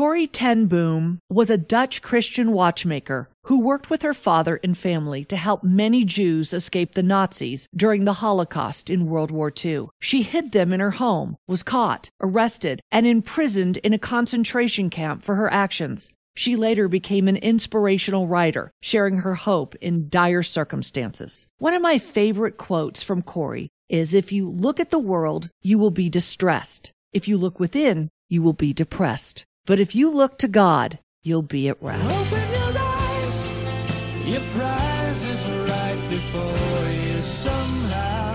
Corrie ten Boom was a Dutch Christian watchmaker who worked with her father and family to help many Jews escape the Nazis during the Holocaust in World War II. She hid them in her home, was caught, arrested, and imprisoned in a concentration camp for her actions. She later became an inspirational writer, sharing her hope in dire circumstances. One of my favorite quotes from Corrie is If you look at the world, you will be distressed. If you look within, you will be depressed. But if you look to God, you'll be at rest. Open your eyes, your prize is right before you somehow.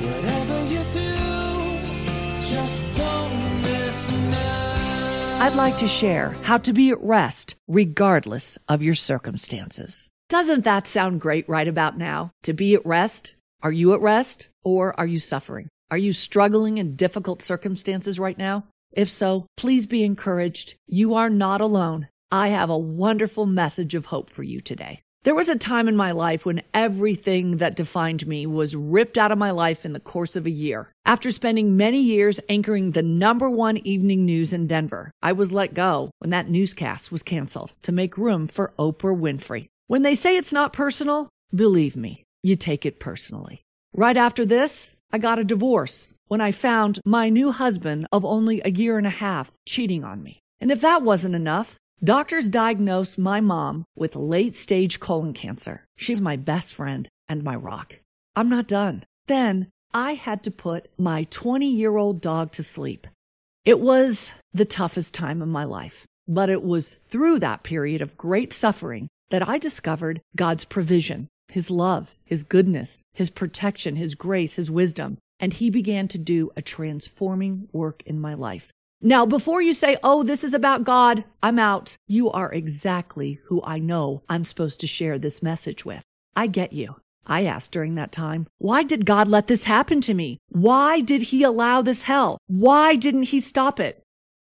Whatever you do, just don't miss now. I'd like to share how to be at rest regardless of your circumstances. Doesn't that sound great right about now? To be at rest? Are you at rest or are you suffering? Are you struggling in difficult circumstances right now? If so, please be encouraged. You are not alone. I have a wonderful message of hope for you today. There was a time in my life when everything that defined me was ripped out of my life in the course of a year. After spending many years anchoring the number one evening news in Denver, I was let go when that newscast was canceled to make room for Oprah Winfrey. When they say it's not personal, believe me, you take it personally. Right after this, I got a divorce when I found my new husband of only a year and a half cheating on me. And if that wasn't enough, doctors diagnosed my mom with late stage colon cancer. She's my best friend and my rock. I'm not done. Then I had to put my 20 year old dog to sleep. It was the toughest time of my life, but it was through that period of great suffering that I discovered God's provision, His love, His goodness, His protection, His grace, His wisdom and he began to do a transforming work in my life. Now, before you say, oh, this is about God, I'm out, you are exactly who I know I'm supposed to share this message with. I get you. I asked during that time, why did God let this happen to me? Why did he allow this hell? Why didn't he stop it?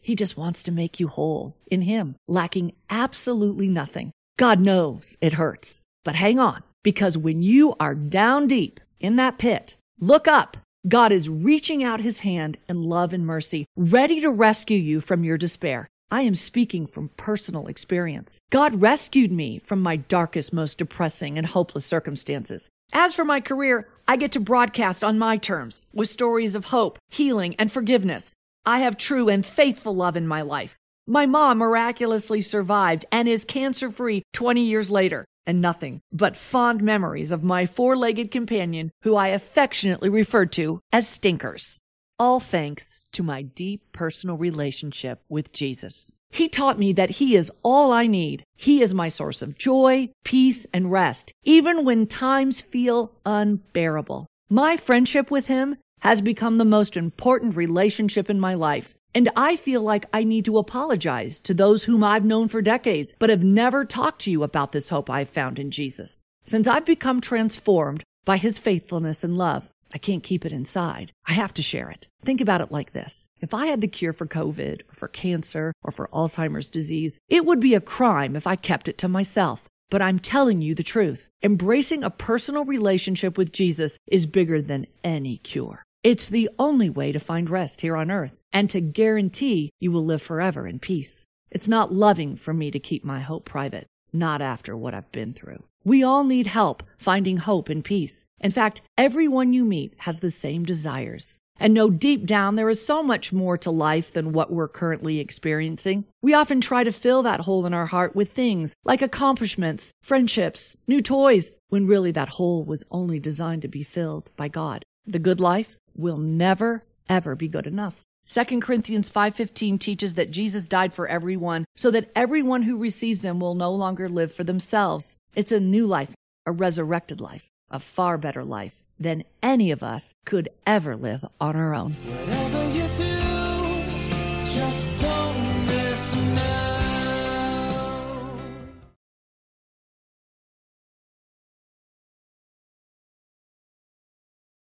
He just wants to make you whole in him, lacking absolutely nothing. God knows it hurts, but hang on, because when you are down deep in that pit, look up God is reaching out his hand in love and mercy, ready to rescue you from your despair. I am speaking from personal experience. God rescued me from my darkest, most depressing and hopeless circumstances. As for my career, I get to broadcast on my terms with stories of hope, healing, and forgiveness. I have true and faithful love in my life. My mom miraculously survived and is cancer free 20 years later and nothing but fond memories of my four legged companion, who I affectionately referred to as Stinkers. All thanks to my deep personal relationship with Jesus. He taught me that He is all I need. He is my source of joy, peace, and rest, even when times feel unbearable. My friendship with Him has become the most important relationship in my life. And I feel like I need to apologize to those whom I've known for decades, but have never talked to you about this hope I've found in Jesus. Since I've become transformed by his faithfulness and love, I can't keep it inside. I have to share it. Think about it like this. If I had the cure for COVID, or for cancer, or for Alzheimer's disease, it would be a crime if I kept it to myself. But I'm telling you the truth. Embracing a personal relationship with Jesus is bigger than any cure. It's the only way to find rest here on earth and to guarantee you will live forever in peace. It's not loving for me to keep my hope private, not after what I've been through. We all need help finding hope and peace. In fact, everyone you meet has the same desires. And know deep down there is so much more to life than what we're currently experiencing. We often try to fill that hole in our heart with things like accomplishments, friendships, new toys, when really that hole was only designed to be filled by God. The good life will never, ever be good enough. 2 Corinthians 5:15 teaches that Jesus died for everyone so that everyone who receives him will no longer live for themselves. It's a new life, a resurrected life, a far better life than any of us could ever live on our own.